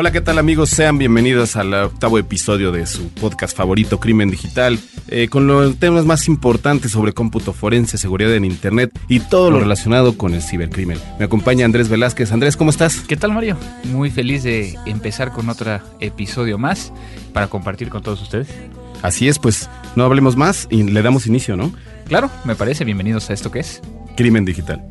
Hola, ¿qué tal amigos? Sean bienvenidos al octavo episodio de su podcast favorito, Crimen Digital, eh, con los temas más importantes sobre cómputo forense, seguridad en Internet y todo lo relacionado con el cibercrimen. Me acompaña Andrés Velázquez. Andrés, ¿cómo estás? ¿Qué tal Mario? Muy feliz de empezar con otro episodio más para compartir con todos ustedes. Así es, pues no hablemos más y le damos inicio, ¿no? Claro, me parece. Bienvenidos a esto que es Crimen Digital.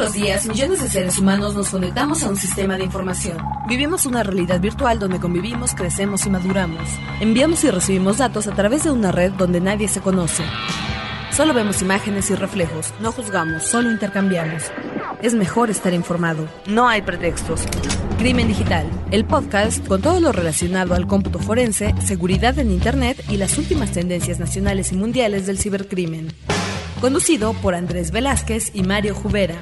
Los días, millones de seres humanos nos conectamos a un sistema de información. Vivimos una realidad virtual donde convivimos, crecemos y maduramos. Enviamos y recibimos datos a través de una red donde nadie se conoce. Solo vemos imágenes y reflejos, no juzgamos, solo intercambiamos. Es mejor estar informado. No hay pretextos. Crimen Digital, el podcast con todo lo relacionado al cómputo forense, seguridad en Internet y las últimas tendencias nacionales y mundiales del cibercrimen conducido por Andrés Velázquez y Mario Jubera.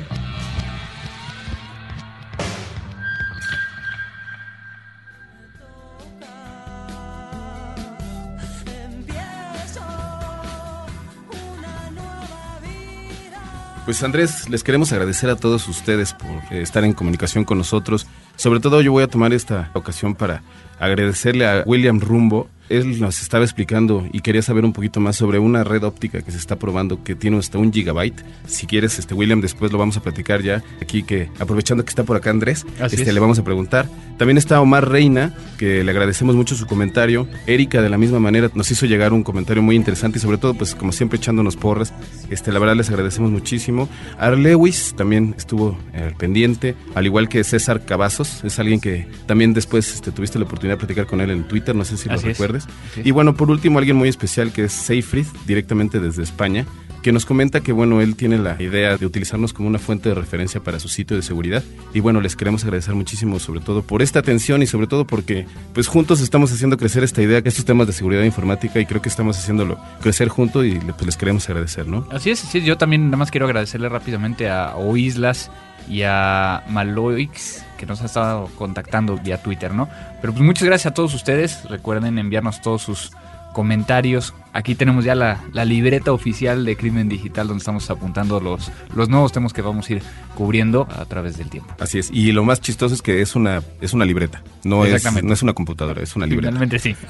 Pues Andrés, les queremos agradecer a todos ustedes por eh, estar en comunicación con nosotros. Sobre todo yo voy a tomar esta ocasión para agradecerle a William Rumbo, él nos estaba explicando y quería saber un poquito más sobre una red óptica que se está probando que tiene hasta un gigabyte. Si quieres, este William, después lo vamos a platicar ya aquí que aprovechando que está por acá Andrés, este, le vamos a preguntar. También está Omar Reina, que le agradecemos mucho su comentario. Erika, de la misma manera, nos hizo llegar un comentario muy interesante y sobre todo, pues como siempre, echándonos porras. Este, la verdad les agradecemos muchísimo. Arlewis también estuvo al pendiente, al igual que César Cavazos, es alguien que también después este, tuviste la oportunidad de platicar con él en Twitter, no sé si lo recuerdas. Y bueno, por último, alguien muy especial que es Seyfried, directamente desde España, que nos comenta que bueno, él tiene la idea de utilizarnos como una fuente de referencia para su sitio de seguridad. Y bueno, les queremos agradecer muchísimo sobre todo por esta atención y sobre todo porque pues juntos estamos haciendo crecer esta idea, estos temas de seguridad informática y creo que estamos haciéndolo crecer juntos y pues les queremos agradecer, ¿no? Así es, sí, yo también nada más quiero agradecerle rápidamente a Oislas y a Maloix que nos ha estado contactando vía Twitter, ¿no? Pero pues muchas gracias a todos ustedes. Recuerden enviarnos todos sus comentarios. Aquí tenemos ya la, libreta oficial de Crimen Digital donde estamos apuntando los, los nuevos temas que vamos a ir cubriendo a través del tiempo. Así es. Y lo más chistoso es que es una, es una libreta. No, es, no es una computadora, es una libreta. Finalmente sí.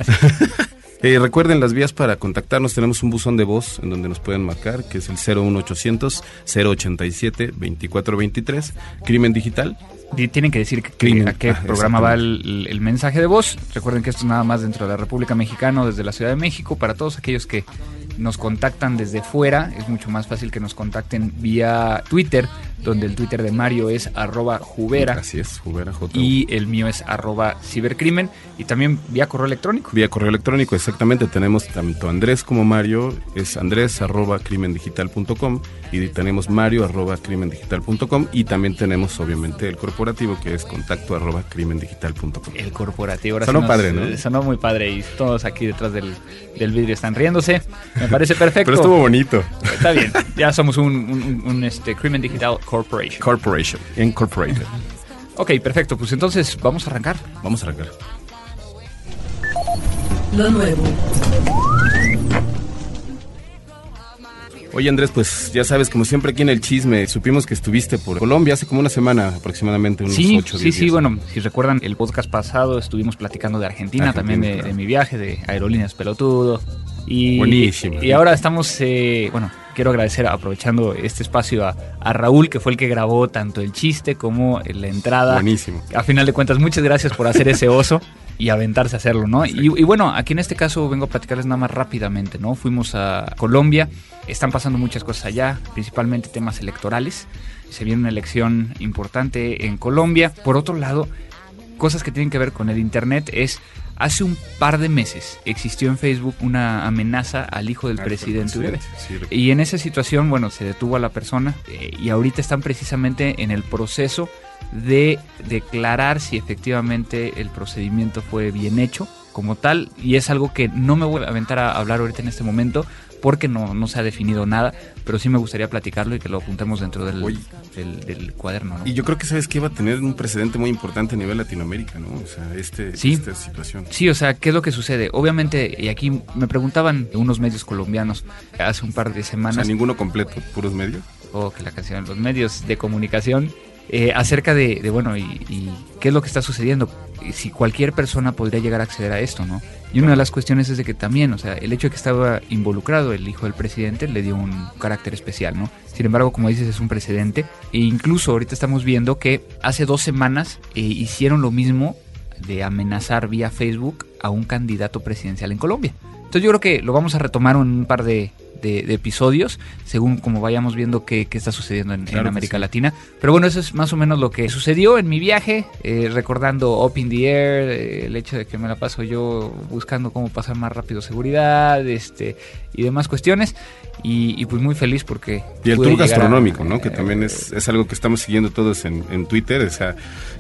Eh, recuerden las vías para contactarnos. Tenemos un buzón de voz en donde nos pueden marcar, que es el 01800 087 2423. Crimen Digital. Tienen que decir a qué ah, programa va el, mensaje de voz. Recuerden que esto es nada más dentro de la República Mexicana, desde la Ciudad de México. Para todos aquellos que nos contactan desde fuera, es mucho más fácil que nos contacten vía Twitter, donde el Twitter de Mario es arroba jubera. Así es, jubera Y el mío es arroba cibercrimen. Y también vía correo electrónico. Vía correo electrónico, exactamente. Tenemos tanto Andrés como Mario, es andrés arroba crimendigital.com y tenemos mario arroba crimendigital.com y también tenemos obviamente el corporativo que es contacto arroba crimendigital.com. El corporativo. sonó padre, ¿no? Sonó muy padre y todos aquí detrás del, del vidrio están riéndose. Me parece perfecto. Pero estuvo bonito. Está bien. Ya somos un, un, este, Crimen Digital Corporation. Corporation. Incorporated. ok, perfecto. Pues entonces, ¿vamos a arrancar? Vamos a arrancar. Lo nuevo. Oye Andrés, pues ya sabes, como siempre aquí en el chisme, supimos que estuviste por Colombia hace como una semana aproximadamente, unos sí, ocho días. Sí, sí, bueno, si recuerdan el podcast pasado estuvimos platicando de Argentina, también de, mi viaje, de Aerolíneas Pelotudo. Y, Buenísimo. Y, ahora estamos, eh, bueno, quiero agradecer, aprovechando este espacio, a, a, Raúl, que fue el que grabó tanto el chiste como la entrada. Buenísimo. A final de cuentas, muchas gracias por hacer ese oso. y aventarse a hacerlo, ¿no? Y, y, bueno, aquí en este caso vengo a platicarles nada más rápidamente, ¿no? Fuimos a Colombia, están pasando muchas cosas allá, principalmente temas electorales. Se viene una elección importante en Colombia. Por otro lado, cosas que tienen que ver con el Internet es Hace un par de meses existió en Facebook una amenaza al hijo del presidente, y en esa situación, bueno, se detuvo a la persona eh, y ahorita están precisamente en el proceso de declarar si efectivamente el procedimiento fue bien hecho como tal y es algo que no me voy a aventar a hablar ahorita en este momento porque no, no se ha definido nada, pero sí me gustaría platicarlo y que lo apuntemos dentro del, del, cuaderno. Y yo creo que sabes que va a tener un precedente muy importante a nivel Latinoamérica, ¿no? O sea, este, esta situación. Sí, o sea, ¿qué es lo que sucede? Obviamente, y aquí me preguntaban unos medios colombianos hace un par de semanas. O sea, ninguno completo, puros medios. Oh, que la canción, los medios de comunicación eh, acerca de, bueno, y, qué es lo que está sucediendo, si cualquier persona podría llegar a acceder a esto, ¿no? Y una de las cuestiones es de que también, o sea, el hecho de que estaba involucrado el hijo del presidente le dio un carácter especial, ¿no? Sin embargo, como dices, es un precedente. E incluso ahorita estamos viendo que hace dos semanas eh, hicieron lo mismo de amenazar vía Facebook a un candidato presidencial en Colombia. Entonces yo creo que lo vamos a retomar en un par de, de, episodios, según como vayamos viendo qué, está sucediendo en, América Latina. Pero bueno, eso es más o menos lo que sucedió en mi viaje, eh, recordando Up in the Air, eh, el hecho de que me la paso yo buscando cómo pasar más rápido seguridad este y demás cuestiones. Y, pues muy feliz porque... Y el tour gastronómico, ¿no? Que también es, es, algo que estamos siguiendo todos en, en Twitter. O sea,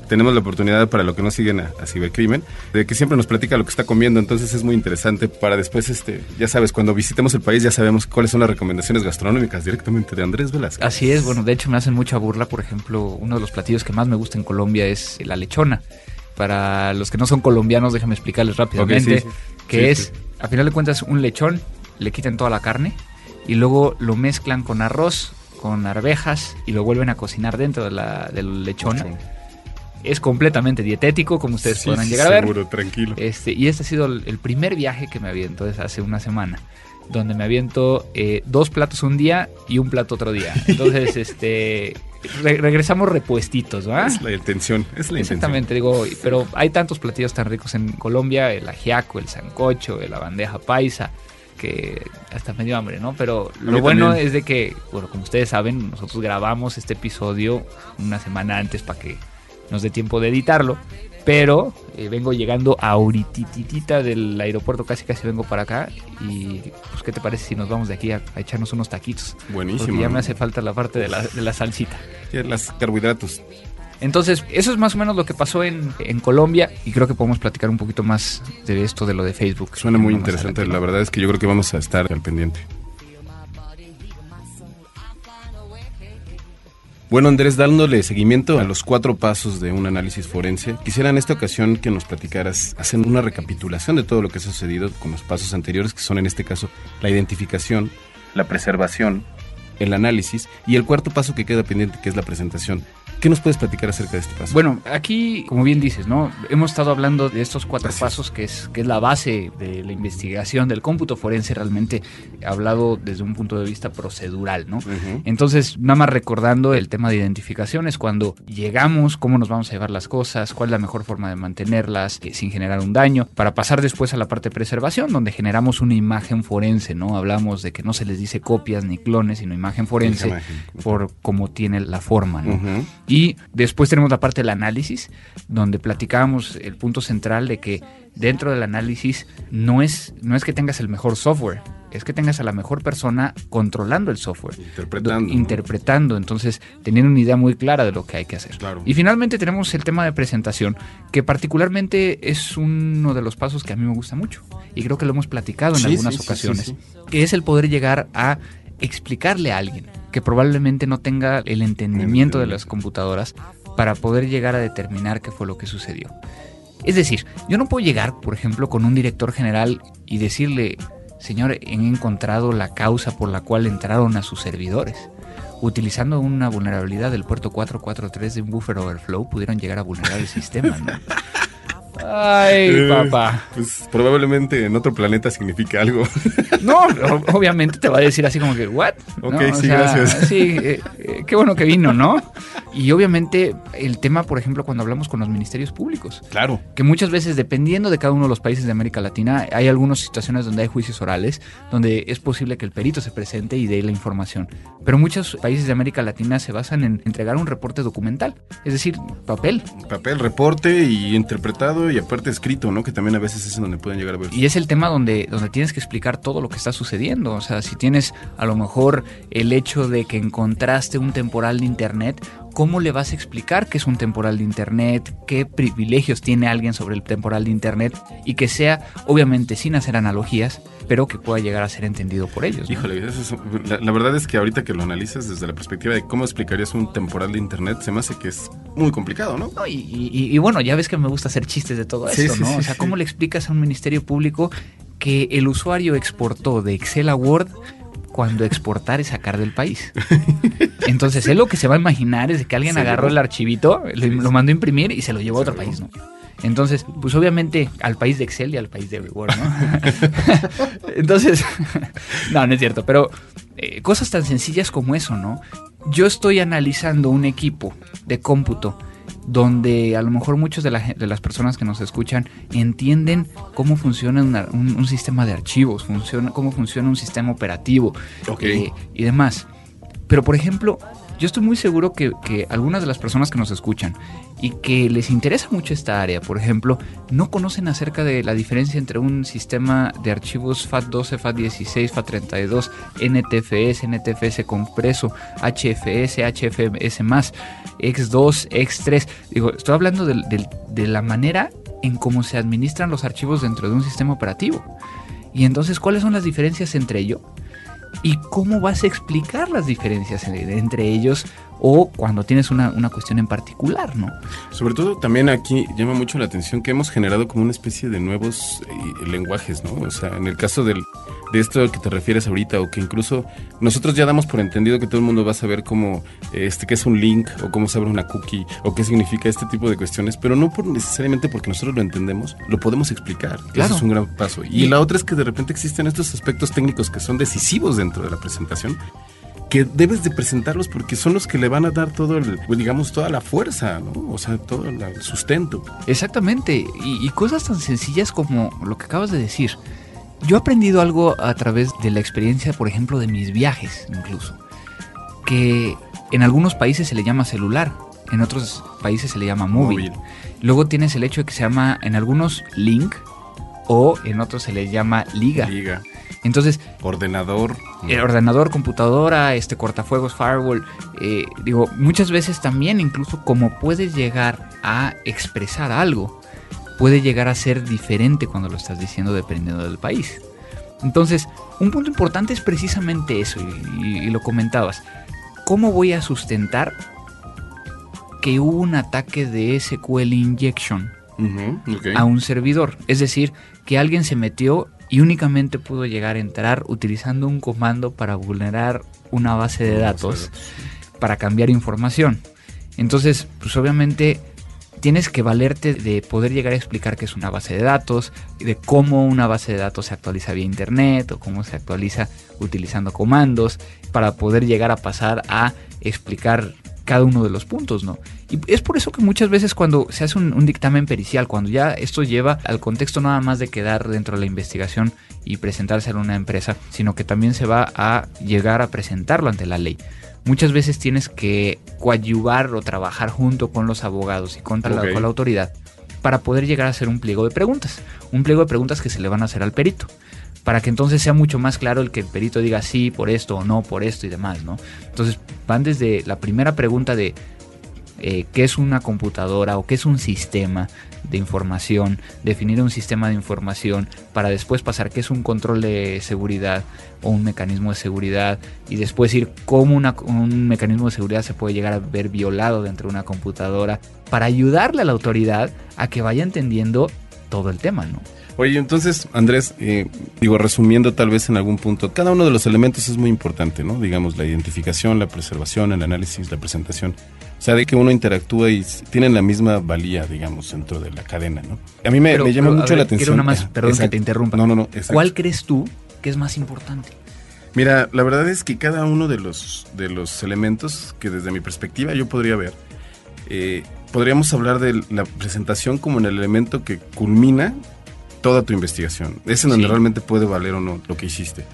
tenemos la oportunidad para lo que no siguen a, Cibercrimen, de que siempre nos platica lo que está comiendo, entonces es muy interesante para después, este, ya sabes, cuando visitemos el país ya sabemos cuáles son las recomendaciones gastronómicas directamente de Andrés Velázquez. Así es, bueno, de hecho me hacen mucha burla, por ejemplo, uno de los platillos que más me gusta en Colombia es la lechona. Para los que no son colombianos, déjame explicarles rápidamente, que es, a final de cuentas, un lechón, le quitan toda la carne y luego lo mezclan con arroz, con arvejas y lo vuelven a cocinar dentro de la, del lechón es completamente dietético, como ustedes podrán llegar a ver. Seguro, tranquilo. Este, y este ha sido el, primer viaje que me aviento desde hace una semana, donde me aviento eh, dos platos un día y un plato otro día. Entonces, este, regresamos repuestitos, ¿verdad? Es la intención, es la Exactamente, digo, pero hay tantos platillos tan ricos en Colombia, el ajiaco, el sancocho, la bandeja paisa, que hasta medio hambre, ¿no? Pero lo bueno es de que, bueno, como ustedes saben, nosotros grabamos este episodio una semana antes para que nos dé tiempo de editarlo. Pero eh, vengo llegando ahorita del aeropuerto, casi casi vengo para acá. Y pues, ¿qué te parece si nos vamos de aquí a, echarnos unos taquitos? Buenísimo. Porque ya me hace falta la parte de la, de la salsita. Las carbohidratos. Entonces, eso es más o menos lo que pasó en, en, Colombia y creo que podemos platicar un poquito más de esto, de lo de Facebook. Suena muy interesante, la verdad es que yo creo que vamos a estar al pendiente. Bueno, Andrés, dándole seguimiento a los cuatro pasos de un análisis forense, quisiera en esta ocasión que nos platicaras, haciendo una recapitulación de todo lo que ha sucedido con los pasos anteriores, que son en este caso la identificación, la preservación, el análisis y el cuarto paso que queda pendiente, que es la presentación. ¿Qué nos puedes platicar acerca de este paso? Bueno, aquí, como bien dices, ¿no? Hemos estado hablando de estos cuatro pasos que es, que es la base de la investigación del cómputo forense, realmente hablado desde un punto de vista procedural, ¿no? Entonces, nada más recordando el tema de identificación es cuando llegamos, cómo nos vamos a llevar las cosas, cuál es la mejor forma de mantenerlas eh, sin generar un daño, para pasar después a la parte de preservación, donde generamos una imagen forense, ¿no? Hablamos de que no se les dice copias ni clones, sino imagen forense por cómo tiene la forma, ¿no? Y después tenemos la parte del análisis, donde platicábamos el punto central de que dentro del análisis no es, no es que tengas el mejor software, es que tengas a la mejor persona controlando el software. Interpretando. Interpretando, entonces teniendo una idea muy clara de lo que hay que hacer. Y finalmente tenemos el tema de presentación, que particularmente es uno de los pasos que a mí me gusta mucho. Y creo que lo hemos platicado en algunas ocasiones, que es el poder llegar a explicarle a alguien que probablemente no tenga el entendimiento de las computadoras para poder llegar a determinar qué fue lo que sucedió. Es decir, yo no puedo llegar, por ejemplo, con un director general y decirle, señor, he encontrado la causa por la cual entraron a sus servidores. Utilizando una vulnerabilidad del puerto 443 de un buffer overflow, pudieron llegar a vulnerar el sistema, ¿no? Ay, eh, papá. Pues probablemente en otro planeta significa algo. No, obviamente te va a decir así como que, ¿what? Ok, sí, gracias. Sí, eh, eh, qué bueno que vino, ¿no? Y obviamente el tema, por ejemplo, cuando hablamos con los ministerios públicos. Claro. Que muchas veces, dependiendo de cada uno de los países de América Latina, hay algunas situaciones donde hay juicios orales, donde es posible que el perito se presente y dé la información. Pero muchos países de América Latina se basan en entregar un reporte documental, es decir, papel. Papel, reporte y interpretado y aparte escrito, ¿no? Que también a veces es donde pueden llegar a ver. Y es el tema donde, donde tienes que explicar todo lo que está sucediendo. O sea, si tienes a lo mejor el hecho de que encontraste un temporal de internet, ¿cómo le vas a explicar qué es un temporal de Internet? ¿Qué privilegios tiene alguien sobre el temporal de Internet? Y que sea, obviamente, sin hacer analogías, pero que pueda llegar a ser entendido por ellos. Híjole, la, verdad es que ahorita que lo analizas desde la perspectiva de cómo explicarías un temporal de Internet, se me hace que es muy complicado, ¿no? y, bueno, ya ves que me gusta hacer chistes de todo esto, ¿no? o sea, ¿cómo le explicas a un ministerio público que el usuario exportó de Excel a Word cuando exportar es sacar del país. Entonces, él lo que se va a imaginar es que alguien agarró el archivito, lo, mandó a imprimir y se lo llevó a otro país, ¿no? Entonces, pues obviamente al país de Excel y al país de Word, ¿no? Entonces, no, no es cierto, pero eh, cosas tan sencillas como eso, ¿no? Yo estoy analizando un equipo de cómputo donde a lo mejor muchas de, las personas que nos escuchan entienden cómo funciona un, sistema de archivos, funciona, cómo funciona un sistema operativo eh, y demás. Pero por ejemplo, yo estoy muy seguro que, algunas de las personas que nos escuchan y que les interesa mucho esta área, por ejemplo, no conocen acerca de la diferencia entre un sistema de archivos FAT12, FAT16, FAT32, NTFS, NTFS compreso, HFS, HFS X2, X3. Digo, estoy hablando de la manera en cómo se administran los archivos dentro de un sistema operativo. Y entonces, ¿cuáles son las diferencias entre ellos? Y cómo vas a explicar las diferencias entre ellos o cuando tienes una, una, cuestión en particular, ¿no? Sobre todo también aquí llama mucho la atención que hemos generado como una especie de nuevos eh, lenguajes, ¿no? O sea, en el caso del, de esto que te refieres ahorita o que incluso nosotros ya damos por entendido que todo el mundo va a saber cómo, este, qué es un link o cómo se abre una cookie o qué significa este tipo de cuestiones, pero no por necesariamente porque nosotros lo entendemos, lo podemos explicar. Claro. Eso es un gran paso. Y, y la otra es que de repente existen estos aspectos técnicos que son decisivos dentro de la presentación que debes de presentarlos porque son los que le van a dar todo el, pues, digamos, toda la fuerza, ¿no? O sea, todo el sustento. Exactamente. Y, cosas tan sencillas como lo que acabas de decir. Yo he aprendido algo a través de la experiencia, por ejemplo, de mis viajes, incluso. Que en algunos países se le llama celular, en otros países se le llama móvil. Luego tienes el hecho de que se llama en algunos link o en otros se le llama liga. Liga. Entonces. Ordenador. El ordenador, computadora, este cortafuegos, firewall. Eh, digo, muchas veces también, incluso como puedes llegar a expresar algo, puede llegar a ser diferente cuando lo estás diciendo dependiendo del país. Entonces, un punto importante es precisamente eso, y, lo comentabas. ¿Cómo voy a sustentar que hubo un ataque de SQL injection a un servidor? Es decir, que alguien se metió y únicamente pudo llegar a entrar utilizando un comando para vulnerar una base de datos para cambiar información. Entonces, pues obviamente tienes que valerte de poder llegar a explicar qué es una base de datos, de cómo una base de datos se actualiza vía internet o cómo se actualiza utilizando comandos, para poder llegar a pasar a explicar cada uno de los puntos, ¿no? Y es por eso que muchas veces cuando se hace un, dictamen pericial, cuando ya esto lleva al contexto nada más de quedar dentro de la investigación y presentarse a una empresa, sino que también se va a llegar a presentarlo ante la ley. Muchas veces tienes que coadyuvar o trabajar junto con los abogados y contra la, con la autoridad para poder llegar a hacer un pliego de preguntas. Un pliego de preguntas que se le van a hacer al perito para que entonces sea mucho más claro el que el perito diga sí por esto o no por esto y demás, ¿no? Entonces van desde la primera pregunta de eh, qué es una computadora o qué es un sistema de información, definir un sistema de información para después pasar qué es un control de seguridad o un mecanismo de seguridad y después ir cómo un mecanismo de seguridad se puede llegar a ver violado dentro de una computadora para ayudarle a la autoridad a que vaya entendiendo todo el tema, ¿no? Oye, entonces, Andrés, eh, digo, resumiendo tal vez en algún punto, cada uno de los elementos es muy importante, ¿no? Digamos, la identificación, la preservación, el análisis, la presentación. O sea, de que uno interactúa y tienen la misma valía, digamos, dentro de la cadena, ¿no? A mí me, llama mucho la atención. Quiero una más, perdón que te interrumpa. No, no, no. ¿Cuál crees tú que es más importante? Mira, la verdad es que cada uno de los, de los elementos que desde mi perspectiva yo podría ver, eh, podríamos hablar de la presentación como en el elemento que culmina toda tu investigación. Es en donde realmente puede valer o no lo que hiciste.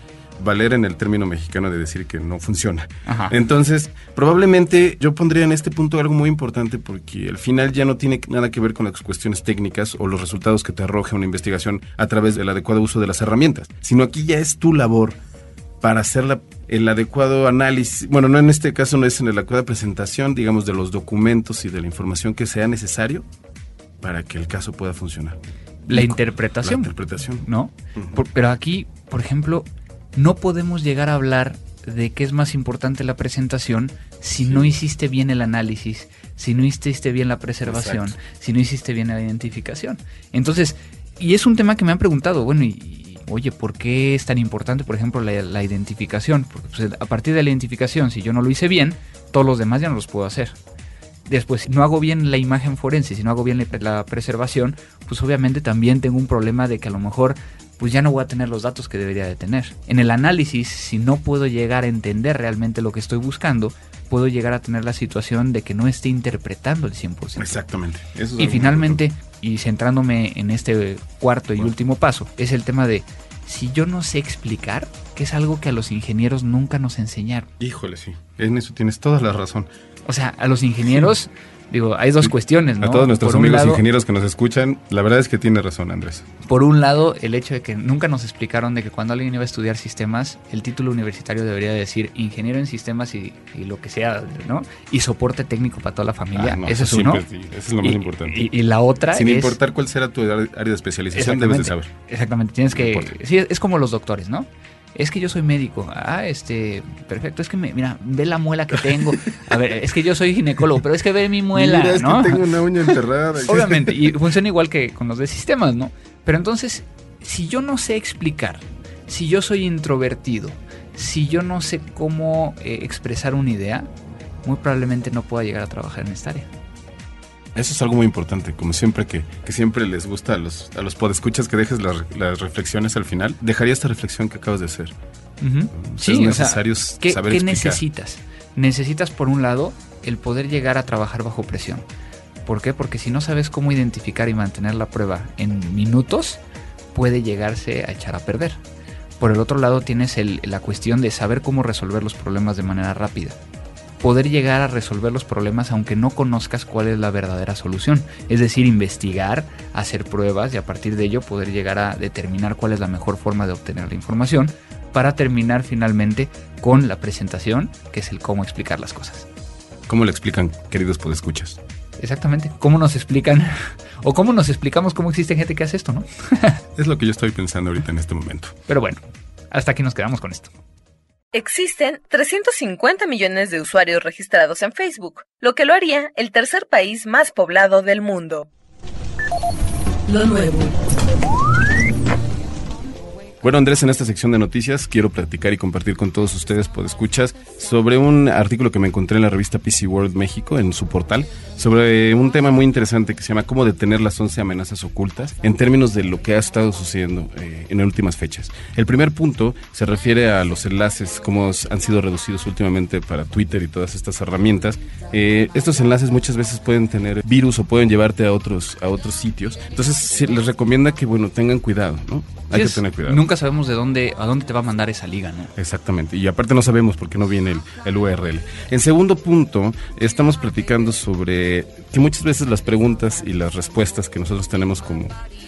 Valer en el término mexicano de decir que no funciona. Entonces, probablemente yo pondría en este punto algo muy importante porque al final ya no tiene nada que ver con las cuestiones técnicas o los resultados que te arroje una investigación a través del adecuado uso de las herramientas, sino aquí ya es tu labor para hacer el adecuado análisis, bueno, no en este caso no es en la adecuada presentación, digamos, de los documentos y de la información que sea necesario para que el caso pueda funcionar la interpretación. La interpretación. ¿No? pero aquí, por ejemplo, no podemos llegar a hablar de qué es más importante la presentación si no hiciste bien el análisis, si no hiciste bien la preservación, si no hiciste bien la identificación. Entonces, y es un tema que me han preguntado, bueno, ¿y oye, ¿por qué es tan importante, por ejemplo, la, identificación? Porque pues, a partir de la identificación, si yo no lo hice bien, todos los demás ya no los puedo hacer. Después, si no hago bien la imagen forense, si no hago bien la preservación, pues obviamente también tengo un problema de que a lo mejor pues ya no voy a tener los datos que debería de tener. En el análisis, si no puedo llegar a entender realmente lo que estoy buscando, puedo llegar a tener la situación de que no esté interpretando el 100%. Exactamente. y finalmente, y centrándome en este cuarto y último paso, es el tema de si yo no sé explicar, que es algo que a los ingenieros nunca nos enseñaron. Híjole, sí. En eso tienes toda la razón. O sea, a los ingenieros... Digo, hay dos cuestiones, ¿no? A todos nuestros amigos ingenieros que nos escuchan, la verdad es que tiene razón, Andrés. Por un lado, el hecho de que nunca nos explicaron de que cuando alguien iba a estudiar sistemas, el título universitario debería decir ingeniero en sistemas y, lo que sea, ¿no? Y soporte técnico para toda la familia. Ah, eso es uno. eso es lo más importante. Y, la otra Sin importar cuál será tu área de especialización, debes de saber. Exactamente, tienes que... Sí, es como los doctores, ¿no? Es que yo soy médico. Ah, este, perfecto. Es que me, mira, ve la muela que tengo. A ver, es que yo soy ginecólogo, pero es que ve mi muela, mira, es ¿no? Que tengo una uña enterrada. Obviamente, y funciona igual que con los de sistemas, ¿no? Pero entonces, si yo no sé explicar, si yo soy introvertido, si yo no sé cómo eh, expresar una idea, muy probablemente no pueda llegar a trabajar en esta área. Eso es algo muy importante, como siempre que, siempre les gusta a los, a los podescuchas que dejes las, reflexiones al final. Dejaría esta reflexión que acabas de hacer. Sí, es necesario ¿qué, ¿qué necesitas? Necesitas, por un lado, el poder llegar a trabajar bajo presión. ¿Por qué? Porque si no sabes cómo identificar y mantener la prueba en minutos, puede llegarse a echar a perder. Por el otro lado tienes la cuestión de saber cómo resolver los problemas de manera rápida poder llegar a resolver los problemas aunque no conozcas cuál es la verdadera solución. Es decir, investigar, hacer pruebas y a partir de ello poder llegar a determinar cuál es la mejor forma de obtener la información para terminar finalmente con la presentación, que es el cómo explicar las cosas. ¿Cómo lo explican, queridos podescuchas? Exactamente. ¿Cómo nos explican? O cómo nos explicamos cómo existe gente que hace esto, ¿no? es lo que yo estoy pensando ahorita en este momento. Pero bueno, hasta aquí nos quedamos con esto. Existen 350 millones de usuarios registrados en Facebook, lo que lo haría el tercer país más poblado del mundo. Bueno, Andrés, en esta sección de noticias quiero platicar y compartir con todos ustedes, por escuchas, sobre un artículo que me encontré en la revista PC World México, en su portal, sobre un tema muy interesante que se llama Cómo detener las 11 amenazas ocultas, en términos de lo que ha estado sucediendo eh, en últimas fechas. El primer punto se refiere a los enlaces, cómo han sido reducidos últimamente para Twitter y todas estas herramientas. Eh, estos enlaces muchas veces pueden tener virus o pueden llevarte a otros, a otros sitios. Entonces, se les recomienda que, bueno, tengan cuidado, ¿no? Hay que tener cuidado. Nunca sabemos de dónde, a dónde te va a mandar esa liga, ¿no? Exactamente. Y aparte no sabemos por qué no viene el, URL. En segundo punto, estamos platicando sobre que muchas veces las preguntas y las respuestas que nosotros tenemos como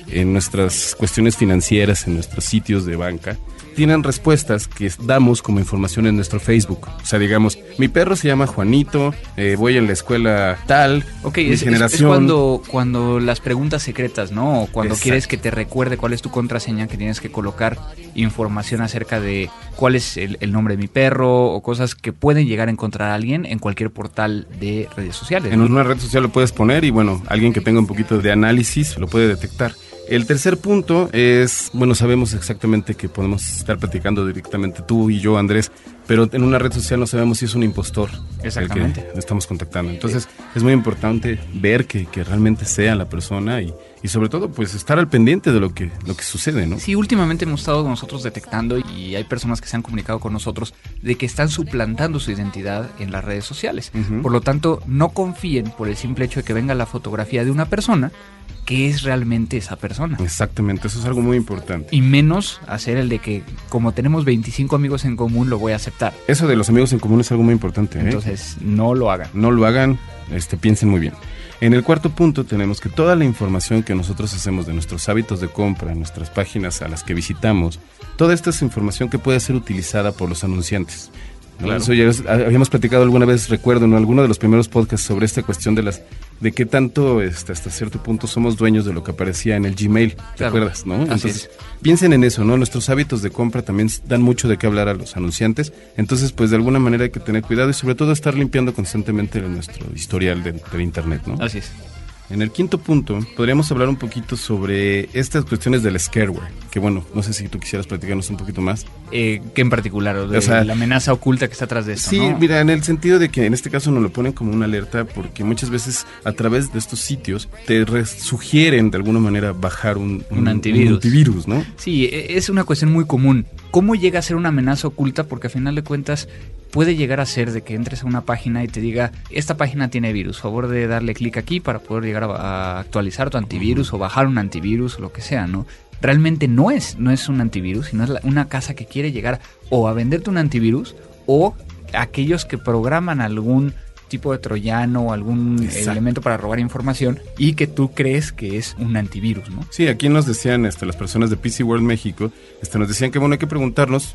en nuestras cuestiones financieras, en nuestros sitios de banca, tienen respuestas que damos como información en nuestro Facebook. O sea, digamos, mi perro se llama Juanito, eh, voy en la escuela tal, ok, es, generación... cuando, cuando las preguntas secretas, ¿no? O cuando quieres que te recuerde cuál es tu contraseña, que tienes que colocar información acerca de cuál es el, nombre de mi perro o cosas que pueden llegar a encontrar a alguien en cualquier portal de redes sociales. En una red social lo puedes poner y bueno, alguien que tenga un poquito de análisis lo puede detectar. El tercer punto es, bueno, sabemos exactamente que podemos estar platicando directamente tú y yo, Andrés, pero en una red social no sabemos si es un impostor Exactamente. el que estamos contactando. Entonces es muy importante ver que, que realmente sea la persona y, y, sobre todo pues estar al pendiente de lo que, lo que sucede, ¿no? Sí, últimamente hemos estado nosotros detectando y hay personas que se han comunicado con nosotros de que están suplantando su identidad en las redes sociales. Por lo tanto, no confíen por el simple hecho de que venga la fotografía de una persona qué es realmente esa persona. Exactamente, eso es algo muy importante. Y menos hacer el de que como tenemos 25 amigos en común lo voy a aceptar. Eso de los amigos en común es algo muy importante. ¿eh? Entonces, no lo hagan. No lo hagan, este, piensen muy bien. En el cuarto punto tenemos que toda la información que nosotros hacemos de nuestros hábitos de compra, nuestras páginas a las que visitamos, toda esta es información que puede ser utilizada por los anunciantes. Eso ya habíamos platicado alguna vez, recuerdo, en alguno de los primeros podcasts sobre esta cuestión de las de qué tanto este, hasta cierto punto somos dueños de lo que aparecía en el Gmail, ¿te acuerdas? ¿no? Entonces, piensen en eso, ¿no? Nuestros hábitos de compra también dan mucho de qué hablar a los anunciantes, entonces pues de alguna manera hay que tener cuidado y sobre todo estar limpiando constantemente nuestro historial de, Internet, ¿no? Así es. En el quinto punto, podríamos hablar un poquito sobre estas cuestiones del scareware, que bueno, no sé si tú quisieras platicarnos un poquito más. Eh, ¿Qué en particular? O, de, sea, la amenaza oculta que está atrás de esto. Sí, mira, en el sentido de que en este caso nos lo ponen como una alerta, porque muchas veces a través de estos sitios te sugieren de alguna manera bajar un, antivirus. un antivirus, ¿no? Sí, e, es una cuestión muy común. ¿Cómo llega a ser una amenaza oculta? Porque a final de cuentas puede llegar a ser de que entres a una página y te diga, esta página tiene virus, favor de darle clic aquí para poder llegar a, actualizar tu antivirus o bajar un antivirus o lo que sea, ¿no? Realmente no es, no es un antivirus, sino es una casa que quiere llegar o a venderte un antivirus o aquellos que programan algún tipo de troyano o algún elemento para robar información y que tú crees que es un antivirus, ¿no? Sí, aquí nos decían este, las personas de PC World México, este, nos decían que bueno, hay que preguntarnos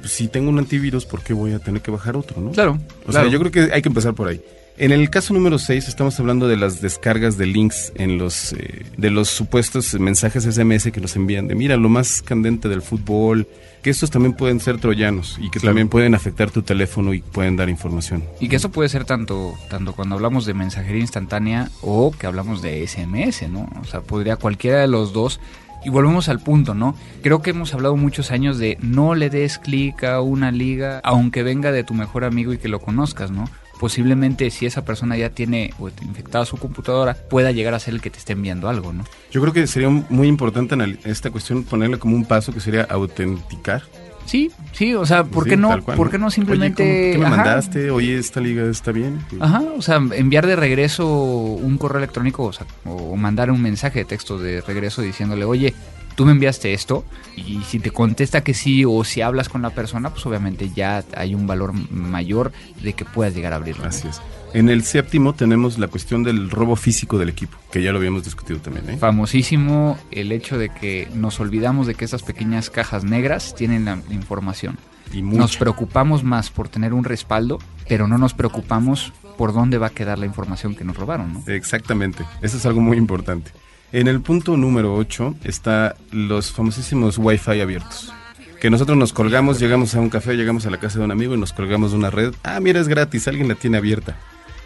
pues, si tengo un antivirus, ¿por qué voy a tener que bajar otro, no? Claro. O sea, yo creo que hay que empezar por ahí. En el caso número 6 estamos hablando de las descargas de links en los eh, de los supuestos mensajes SMS que nos envían de mira lo más candente del fútbol, que estos también pueden ser troyanos y que también pueden afectar tu teléfono y pueden dar información. Y que eso puede ser tanto tanto cuando hablamos de mensajería instantánea o que hablamos de SMS, ¿no? O sea, podría cualquiera de los dos y volvemos al punto, ¿no? Creo que hemos hablado muchos años de no le des clic a una liga, aunque venga de tu mejor amigo y que lo conozcas, ¿no? Posiblemente si esa persona ya tiene infectada su computadora, pueda llegar a ser el que te esté enviando algo, ¿no? Yo creo que sería muy importante en esta cuestión ponerle como un paso que sería autenticar Sí, sí, o sea, ¿por qué no, ¿por qué no simplemente... Oye, ¿qué me mandaste? Oye, esta liga está bien. Ajá, o sea, enviar de regreso un correo electrónico o, sea, o mandar un mensaje de texto de regreso diciéndole, oye, tú me enviaste esto y si te contesta que sí o si hablas con la persona, pues obviamente ya hay un valor mayor de que puedas llegar a abrirlo. Así es. En el séptimo tenemos la cuestión del robo físico del equipo, que ya lo habíamos discutido también. ¿eh? Famosísimo el hecho de que nos olvidamos de que esas pequeñas cajas negras tienen la información. Y nos preocupamos más por tener un respaldo, pero no nos preocupamos por dónde va a quedar la información que nos robaron. ¿no? Exactamente, eso es algo muy importante. En el punto número 8 está los famosísimos Wi-Fi abiertos que nosotros nos colgamos, llegamos a un café, llegamos a la casa de un amigo y nos colgamos de una red. Ah, mira, es gratis, alguien la tiene abierta.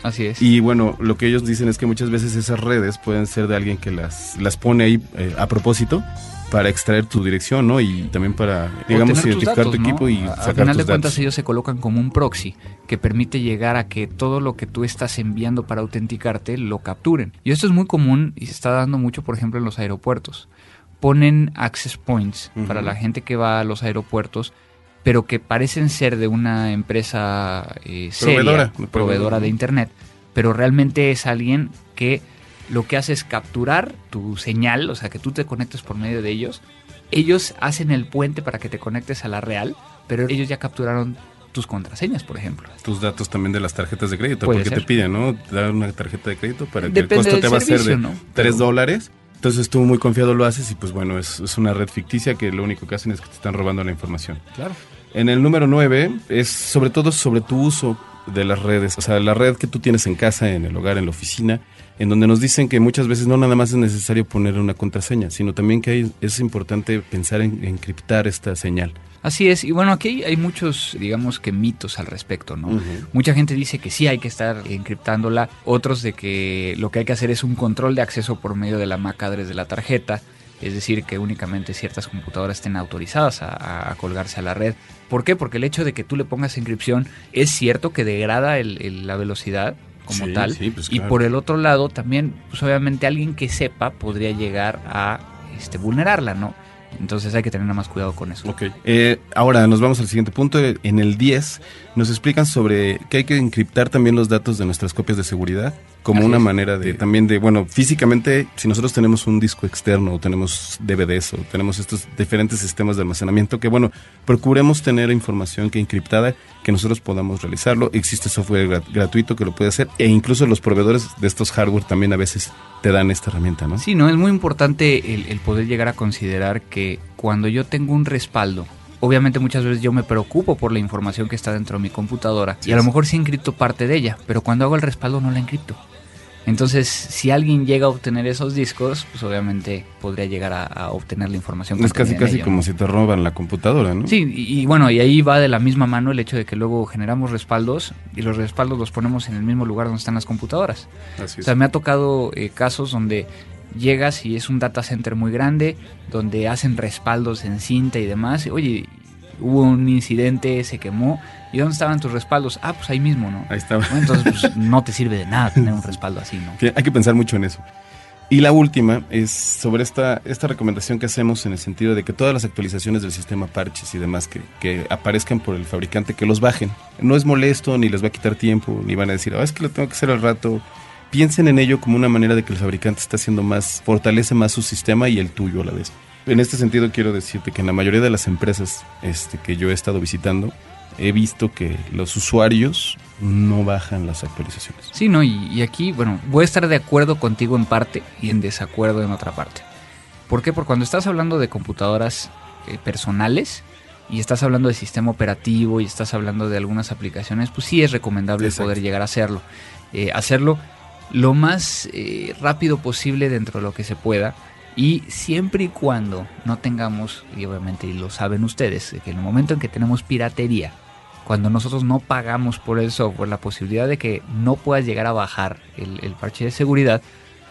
Así es. Y bueno, lo que ellos dicen es que muchas veces esas redes pueden ser de alguien que las, las pone ahí eh, a propósito para extraer tu dirección, ¿no? Y también para, digamos, identificar tu equipo y sacar Al final de cuentas ellos se colocan como un proxy que permite llegar a que todo lo que tú estás enviando para autenticarte lo capturen. Y esto es muy común y se está dando mucho, por ejemplo, en los aeropuertos. Ponen access points para la gente que va a los aeropuertos pero que parecen ser de una empresa eh, seria, proveedora, de Internet, pero realmente es alguien que lo que hace es capturar tu señal, o sea, que tú te conectes por medio de ellos. Ellos hacen el puente para que te conectes a la real, pero ellos ya capturaron tus contraseñas, por ejemplo. Tus datos también de las tarjetas de crédito, porque te piden, ¿no? Dan una tarjeta de crédito para que el costo te va a ser de ¿no? 3 dólares. Entonces tú muy confiado lo haces y pues bueno, es, es, una red ficticia que lo único que hacen es que te están robando la información. Claro. En el número 9 es sobre todo sobre tu uso de las redes, o sea, la red que tú tienes en casa, en el hogar, en la oficina, en donde nos dicen que muchas veces no nada más es necesario poner una contraseña, sino también que es importante pensar en encriptar esta señal. Así es, y bueno, aquí hay muchos, digamos que mitos al respecto, ¿no? Mucha gente dice que sí hay que estar encriptándola, otros de que lo que hay que hacer es un control de acceso por medio de la MAC address de la tarjeta, es decir, que únicamente ciertas computadoras estén autorizadas a, colgarse a la red. ¿Por qué? Porque el hecho de que tú le pongas inscripción es cierto que degrada la velocidad como tal. Pues y por el otro lado, también, pues obviamente alguien que sepa podría llegar a este, vulnerarla, ¿no? Entonces hay que tener más cuidado con eso. Ok. Eh, ahora nos vamos al siguiente punto. En el 10 nos explican sobre que hay que encriptar también los datos de nuestras copias de seguridad como una manera de también de, bueno, físicamente, si nosotros tenemos un disco externo o tenemos DVDs o tenemos estos diferentes sistemas de almacenamiento, que bueno, procuremos tener información que encriptada, que nosotros podamos realizarlo. Existe software gratuito que lo puede hacer e incluso los proveedores de estos hardware también a veces te dan esta herramienta, ¿no? Sí, no, es muy importante el, el poder llegar a considerar que cuando yo tengo un respaldo obviamente muchas veces yo me preocupo por la información que está dentro de mi computadora y a lo mejor sí encripto parte de ella, pero cuando hago el respaldo no la encripto. Entonces, si alguien llega a obtener esos discos, pues obviamente podría llegar a, obtener la información. Es casi casi como si te roban la computadora, ¿no? Sí, y, bueno, y ahí va de la misma mano el hecho de que luego generamos respaldos y los respaldos los ponemos en el mismo lugar donde están las computadoras. Así es. O sea, me ha tocado eh, casos donde llegas y es un data center muy grande, donde hacen respaldos en cinta y demás. Oye, hubo un incidente, se quemó. ¿Y dónde estaban tus respaldos? Ah, pues ahí mismo, ¿no? Ahí estaba. entonces, pues, no te sirve de nada tener un respaldo así, ¿no? Hay que pensar mucho en eso. Y la última es sobre esta, esta recomendación que hacemos en el sentido de que todas las actualizaciones del sistema parches y demás que, que aparezcan por el fabricante, que los bajen. No es molesto, ni les va a quitar tiempo, ni van a decir, ah, es que lo tengo que hacer al rato. Piensen en ello como una manera de que el fabricante está haciendo más, fortalece más su sistema y el tuyo a la vez. En este sentido quiero decirte que en la mayoría de las empresas este, que yo he estado visitando, he visto que los usuarios no bajan las actualizaciones. Sí, no, y, aquí, bueno, voy a estar de acuerdo contigo en parte y en desacuerdo en otra parte. ¿Por qué? Porque cuando estás hablando de computadoras eh, personales y estás hablando de sistema operativo y estás hablando de algunas aplicaciones, pues sí es recomendable poder llegar a hacerlo. Eh, hacerlo lo más eh, rápido posible dentro de lo que se pueda y siempre y cuando no tengamos, y obviamente lo saben ustedes, que en el momento en que tenemos piratería, cuando nosotros no pagamos por el software, la posibilidad de que no puedas llegar a bajar el, parche de seguridad,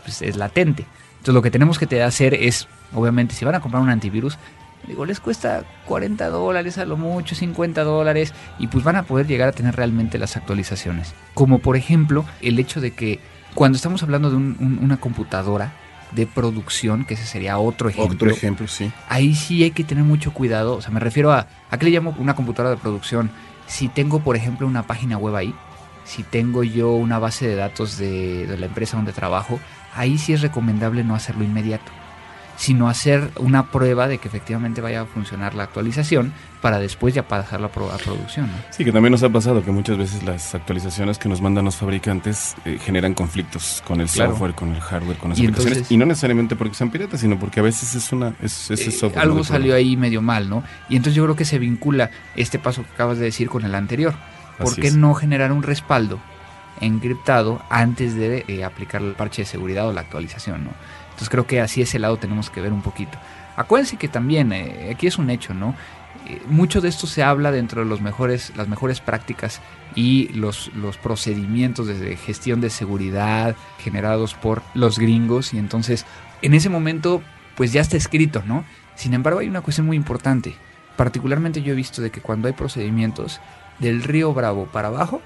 pues es latente. Entonces lo que tenemos que hacer es, obviamente, si van a comprar un antivirus, digo, les cuesta 40 dólares a lo mucho, 50 dólares, y pues van a poder llegar a tener realmente las actualizaciones. Como por ejemplo el hecho de que cuando estamos hablando de una computadora, de producción, que ese sería otro ejemplo. Otro ejemplo, sí. Ahí sí hay que tener mucho cuidado. O sea, me refiero a, ¿a qué le llamo una computadora de producción? Si tengo, por ejemplo, una página web ahí, si tengo yo una base de datos de, de la empresa donde trabajo, ahí sí es recomendable no hacerlo inmediato sino hacer una prueba de que efectivamente vaya a funcionar la actualización para después ya pasarla a, producción. Sí, que también nos ha pasado que muchas veces las actualizaciones que nos mandan los fabricantes eh, generan conflictos con el software, con el hardware, con las aplicaciones. y no necesariamente porque sean piratas, sino porque a veces es una es, ese eh, software. algo salió ahí medio mal, ¿no? Y entonces yo creo que se vincula este paso que acabas de decir con el anterior. ¿Por qué no generar un respaldo encriptado antes de eh, aplicar el parche de seguridad o la actualización, ¿no? Entonces creo que así ese lado tenemos que ver un poquito. Acuérdense que también, eh, aquí es un hecho, ¿no? Eh, mucho de esto se habla dentro de los mejores, las mejores prácticas y los, los procedimientos de gestión de seguridad generados por los gringos y entonces en ese momento pues ya está escrito, ¿no? Sin embargo hay una cuestión muy importante. Particularmente yo he visto de que cuando hay procedimientos del río Bravo para abajo,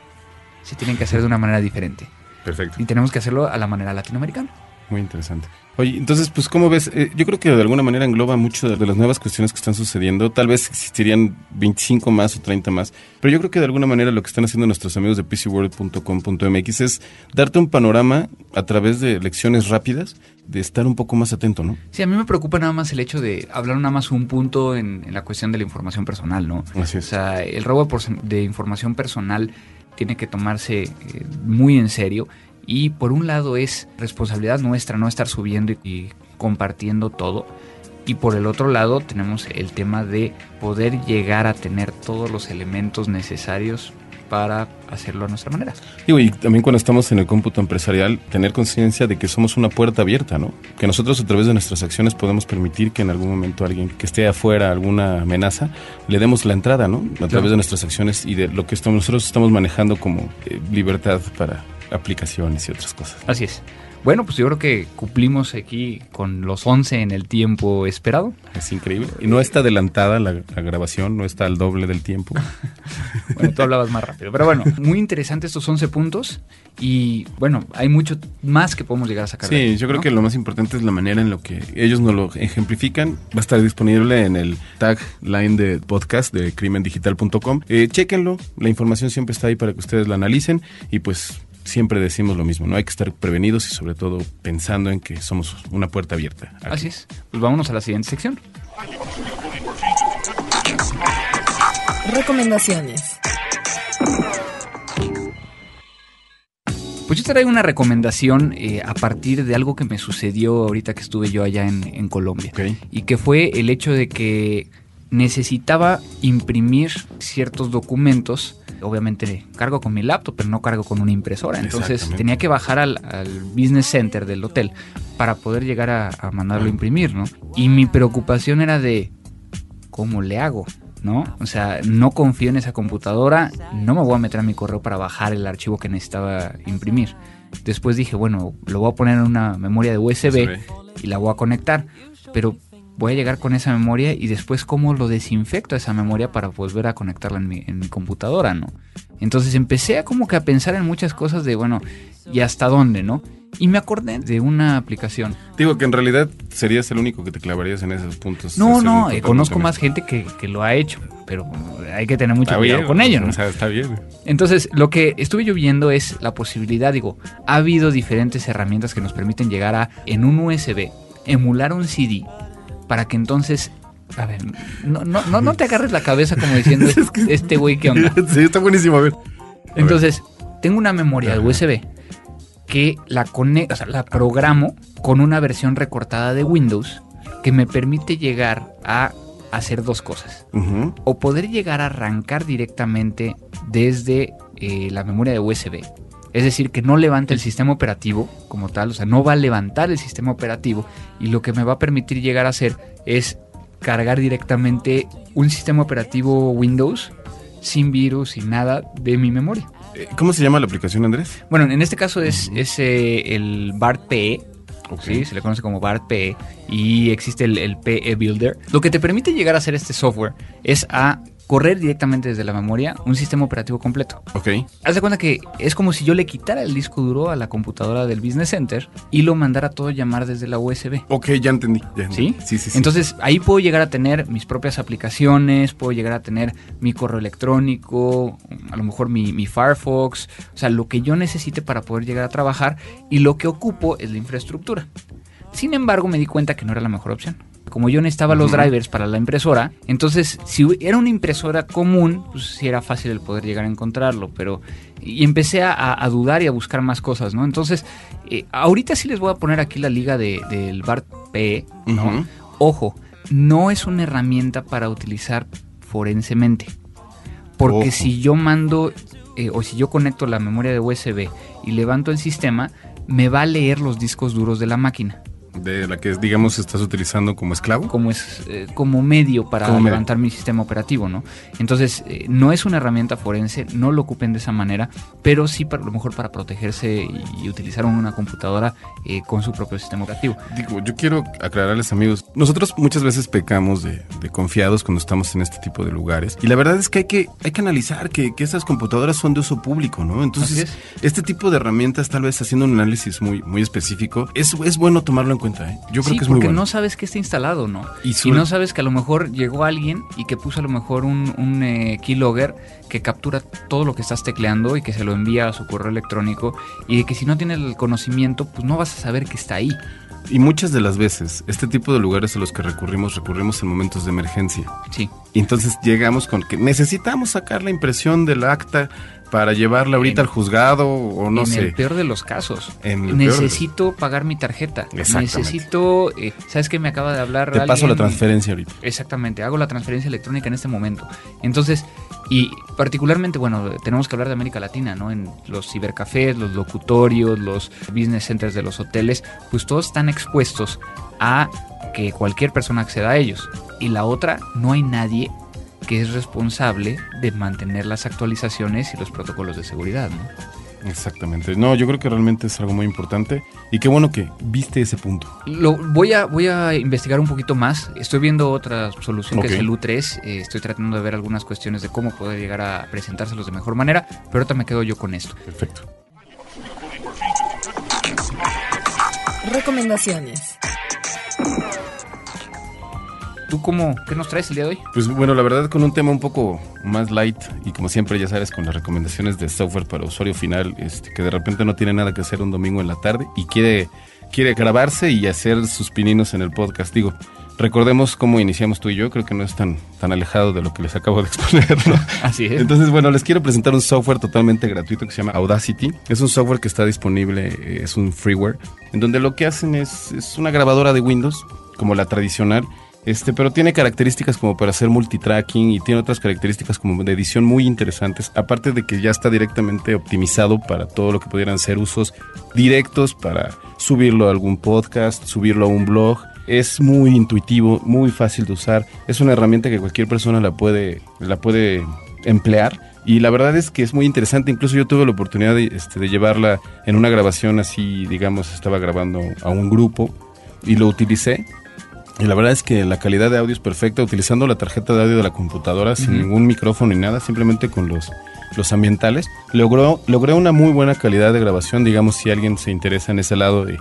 se tienen que hacer de una manera diferente. Perfecto. Y tenemos que hacerlo a la manera latinoamericana. Muy interesante. Oye, entonces, pues, ¿cómo ves? Eh, yo creo que de alguna manera engloba mucho de, las nuevas cuestiones que están sucediendo. Tal vez existirían 25 más o 30 más, pero yo creo que de alguna manera lo que están haciendo nuestros amigos de pcworld.com.mx es darte un panorama a través de lecciones rápidas de estar un poco más atento, ¿no? Sí, a mí me preocupa nada más el hecho de hablar nada más un punto en, la cuestión de la información personal, ¿no? Así es. O sea, el robo de información personal tiene que tomarse eh, muy en serio y por un lado es responsabilidad nuestra no estar subiendo y, compartiendo todo. Y por el otro lado tenemos el tema de poder llegar a tener todos los elementos necesarios para hacerlo a nuestra manera. y también cuando estamos en el cómputo empresarial, tener conciencia de que somos una puerta abierta, ¿no? Que nosotros a través de nuestras acciones podemos permitir que en algún momento alguien que esté afuera, alguna amenaza, le demos la entrada, ¿no? A través de nuestras acciones y de lo que estamos, nosotros estamos manejando como eh, libertad para aplicaciones y otras cosas. Así es. Bueno, pues yo creo que cumplimos aquí con los 11 en el tiempo esperado. Es increíble. Y no está adelantada la, grabación, no está al doble del tiempo. bueno, tú hablabas más rápido. Pero bueno, muy interesante estos 11 puntos. Y bueno, hay mucho más que podemos llegar a sacar. Sí, yo creo que lo más importante es la manera en lo que ellos nos lo ejemplifican. Va a estar disponible en el tagline de podcast de crimendigital.com. Eh, chéquenlo, la información siempre está ahí para que ustedes la analicen y pues siempre decimos lo mismo, no hay que estar prevenidos y sobre todo pensando en que somos una puerta abierta. Así es. Pues vámonos a la siguiente sección. Recomendaciones. Pues yo traigo una recomendación eh, a partir de algo que me sucedió ahorita que estuve yo allá en, Colombia. Y que fue el hecho de que necesitaba imprimir ciertos documentos Obviamente cargo con mi laptop, pero no cargo con una impresora. Entonces tenía que bajar al, business center del hotel para poder llegar a, mandarlo a imprimir, ¿no? Y mi preocupación era de, ¿cómo le hago? ¿no? O sea, no confío en esa computadora, no me voy a meter a mi correo para bajar el archivo que necesitaba imprimir. Después dije, bueno, lo voy a poner en una memoria de USB, y la voy a conectar, pero voy a llegar con esa memoria y después cómo lo desinfecto esa memoria para volver a conectarla en mi, en mi computadora, ¿no? Entonces empecé a como que a pensar en muchas cosas de, bueno, ¿y hasta dónde, no? Y me acordé de una aplicación. Digo que en realidad serías el único que te clavarías en esos puntos. No, no, eh, conozco más gente que, lo ha hecho, pero hay que tener mucho cuidado con ello, ¿no? O sea, está bien. Entonces, lo que estuve yo viendo es la posibilidad, digo, ha habido diferentes herramientas que nos permiten llegar a, en un USB, emular un CD para que entonces a ver, no, no, no, te agarres la cabeza como diciendo este güey que onda. Sí, está buenísimo, a ver. Entonces, tengo una memoria de USB que la conecto, o sea, la programo con una versión recortada de Windows que me permite llegar a hacer dos cosas. O poder llegar a arrancar directamente desde eh, la memoria de USB. Es decir, que no levante el sistema operativo como tal, o sea, no va a levantar el sistema operativo y lo que me va a permitir llegar a hacer es cargar directamente un sistema operativo Windows sin virus, sin nada de mi memoria. Eh, ¿Cómo se llama la aplicación, Andrés? Bueno, en este caso es, eh, el BART PE. ¿sí? Se le conoce como BART PE y existe el, el PE Builder. Lo que te permite llegar a hacer este software es a correr directamente desde la memoria un sistema operativo completo. Ok. Haz de cuenta que es como si yo le quitara el disco duro a la computadora del Business Center y lo mandara todo llamar desde la USB. Ok, ya entendí. ¿Sí? ¿Sí? Sí, sí, Entonces ahí puedo llegar a tener mis propias aplicaciones, puedo llegar a tener mi correo electrónico, a lo mejor mi, mi Firefox, o sea, lo que yo necesite para poder llegar a trabajar y lo que ocupo es la infraestructura. Sin embargo, me di cuenta que no era la mejor opción como yo necesitaba los drivers para la impresora, entonces si era una impresora común, pues sí era fácil el poder llegar a encontrarlo, pero y empecé a, dudar y a buscar más cosas, ¿no? Entonces, eh, ahorita sí les voy a poner aquí la liga del BART P, ¿no? Ojo, no es una herramienta para utilizar forensemente. Porque si yo mando eh, o si yo conecto la memoria de USB y levanto el sistema, me va a leer los discos duros de la máquina de la que digamos estás utilizando como esclavo. Como es eh, como medio para levantar mi sistema operativo no entonces eh, no es una herramienta forense no lo ocupen de esa manera pero sí para lo mejor para protegerse y, utilizar una computadora eh, con su propio sistema operativo. Digo yo quiero aclararles amigos nosotros muchas veces pecamos de, confiados cuando estamos en este tipo de lugares y la verdad es que hay que hay que analizar que, que esas computadoras son de uso público no entonces este tipo de herramientas tal vez haciendo un análisis muy muy específico es, es bueno tomarlo en cuenta ¿eh? Yo creo que es muy porque no sabes que está instalado, ¿no? Y, no sabes que a lo mejor llegó alguien y que puso a lo mejor un, un eh, keylogger que captura todo lo que estás tecleando y que se lo envía a su correo electrónico y de que si no tienes el conocimiento, pues no vas a saber que está ahí. Y muchas de las veces, este tipo de lugares a los que recurrimos, recurrimos en momentos de emergencia. Sí. Y entonces llegamos con que necesitamos sacar la impresión del acta para llevarla ahorita al juzgado o no sé. En el peor de los casos. Necesito pagar mi tarjeta. Necesito, eh, ¿sabes qué me acaba de hablar? Te paso la transferencia ahorita. Exactamente, hago la transferencia electrónica en este momento. Entonces, y particularmente, bueno, tenemos que hablar de América Latina, ¿no? En los cibercafés, los locutorios, los business centers de los hoteles, pues todos están expuestos a que cualquier persona acceda a ellos. Y la otra, no hay nadie que es responsable de mantener las actualizaciones y los protocolos de seguridad. ¿no? Exactamente. No, yo creo que realmente es algo muy importante y qué bueno que viste ese punto. Lo, voy, a, voy a investigar un poquito más. Estoy viendo otra solución que es el U3. Eh, estoy tratando de ver algunas cuestiones de cómo poder llegar a presentárselos de mejor manera, pero ahorita me quedo yo con esto. Perfecto. Recomendaciones. ¿Tú cómo, qué nos traes el día de hoy? Pues bueno, la verdad con un tema un poco más light y como siempre ya sabes con las recomendaciones de software para usuario final, este, que de repente no tiene nada que hacer un domingo en la tarde y quiere, quiere grabarse y hacer sus pininos en el podcast. Digo, recordemos cómo iniciamos tú y yo, creo que no es tan, tan alejado de lo que les acabo de exponer, ¿no? Así es. Entonces, bueno, les quiero presentar un software totalmente gratuito que se llama Audacity. Es un software que está disponible, eh, es un freeware, en donde lo que hacen es, es una grabadora de Windows, como la tradicional, Este, pero tiene características como para hacer multitracking y tiene otras características como de edición muy interesantes, aparte de que ya está directamente optimizado para todo lo que pudieran ser usos directos para subirlo a algún podcast, subirlo a un blog. Es muy intuitivo, muy fácil de usar. Es una herramienta que cualquier persona la puede, la puede emplear. Y la verdad es que es muy interesante. Incluso yo tuve la oportunidad de, este, de llevarla en una grabación así, digamos, estaba grabando a un grupo y lo utilicé. Y la verdad es que la calidad de audio es perfecta utilizando la tarjeta de audio de la computadora sin ningún micrófono ni nada, simplemente con los, los ambientales. Logró, logré una muy buena calidad de grabación, digamos, si alguien se interesa en ese lado de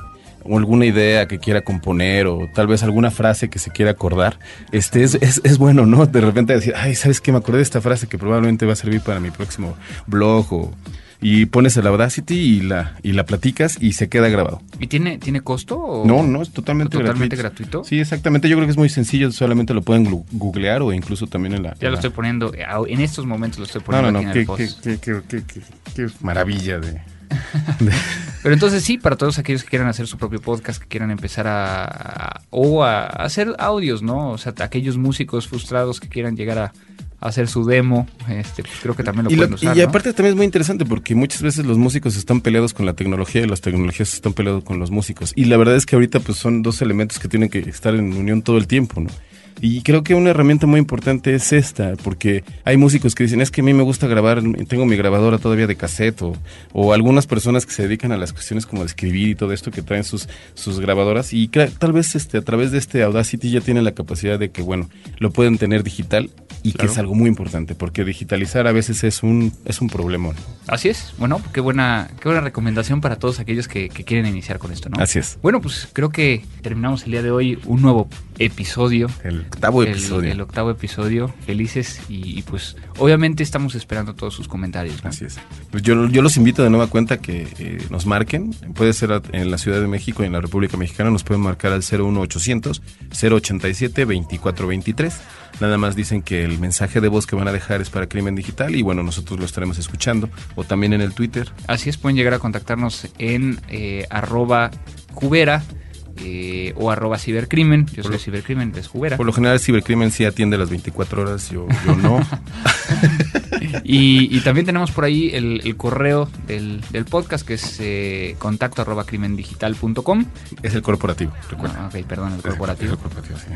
o alguna idea que quiera componer o tal vez alguna frase que se quiera acordar, este es, es, es bueno, ¿no? De repente decir, ay, ¿sabes qué? Me acordé de esta frase que probablemente va a servir para mi próximo blog o y pones el Audacity y la y la platicas y se queda grabado. ¿Y tiene tiene costo? O No, no, es totalmente, totalmente gratuito. gratuito. Sí, exactamente. Yo creo que es muy sencillo. Solamente lo pueden googlear o incluso también en la. Ya en lo la- estoy poniendo, en estos momentos lo estoy No, poniendo no, aquí no. en Qué, qué- qué- maravilla de. Pero entonces sí, para todos aquellos que quieran hacer su propio podcast, que quieran empezar a, a- o a hacer audios, ¿no? O sea, aquellos músicos frustrados que quieran llegar a hacer su demo, este, creo que también lo Y, lo- pueden usar. y ¿no? aparte también es muy interesante porque muchas veces los músicos están peleados con la tecnología y las tecnologías están peleados con los músicos. Y la verdad es que ahorita pues son dos elementos que tienen que estar en unión todo el tiempo, ¿no? Y creo que una herramienta muy importante es esta, porque hay músicos que dicen, es que a mí me gusta grabar, tengo mi grabadora todavía de cassette, o, o algunas personas que se dedican a las cuestiones como de escribir y todo esto, que traen sus, sus grabadoras, y tal vez este, a través de este Audacity ya tienen la capacidad de que, bueno, lo pueden tener digital, y Claro. que es algo muy importante, porque digitalizar a veces es un, es un problema. Así es. Bueno, qué buena, qué buena recomendación para todos aquellos que, que quieren iniciar con esto, ¿no? Así es. Bueno, pues creo que terminamos el día de hoy un nuevo episodio. El octavo El- episodio. El, octavo episodio. Felices y, y, pues obviamente estamos esperando todos sus comentarios. ¿no? Así es. Pues yo, yo los invito de nueva cuenta que eh, nos marquen. Puede ser en la Ciudad de México y en la República Mexicana. Nos pueden marcar al 01800 087 2423. Nada más dicen que el mensaje de voz que van a dejar es para Crimen Digital y bueno, nosotros lo estaremos escuchando. O también en el Twitter. Así es, pueden llegar a contactarnos en eh, arroba cubera eh, o arroba cibercrimen. Yo Por soy lo- cibercrimen, es cubera. Por lo general, Cibercrimen sí atiende las 24 horas, yo, yo no. Y, y también tenemos por ahí el, el correo del, del podcast que es eh, contacto arroba crimendigital.com. es el corporativo, recuerda. Ah, ok, perdón, el Es el corporativo. corporativo, sí.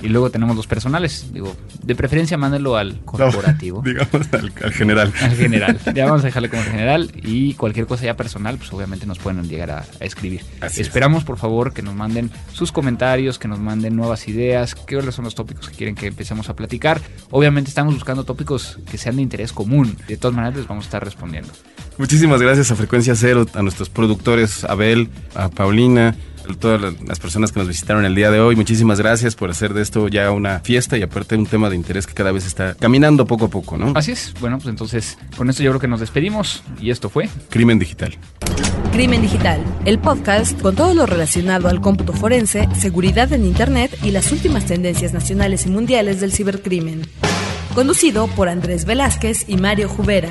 Y luego tenemos los personales. Digo, de preferencia mándenlo al corporativo. No, digamos al, al general. Al general. Ya vamos a dejarle como general y cualquier cosa ya personal, pues obviamente nos pueden llegar a, a escribir. Así es. Esperamos, por favor, que nos manden sus comentarios, que nos manden nuevas ideas, qué son los tópicos que quieren que empecemos a platicar. Obviamente estamos buscando tópicos que sean de interés común. De todas maneras, les vamos a estar respondiendo. Muchísimas gracias a Frecuencia Cero, a nuestros productores, a Abel, a Paulina, todas las- personas que nos visitaron el día de hoy. Muchísimas gracias por hacer de esto ya una fiesta y aparte un tema de interés que cada vez está caminando poco a poco, ¿no? Así es. Bueno, pues entonces con esto yo creo que nos despedimos y esto fue Crimen digital. Crimen Digital, el podcast con todo lo relacionado al cómputo forense, seguridad en Internet y las últimas tendencias nacionales y mundiales del cibercrimen. Conducido por Andrés Velázquez y Mario Jubera.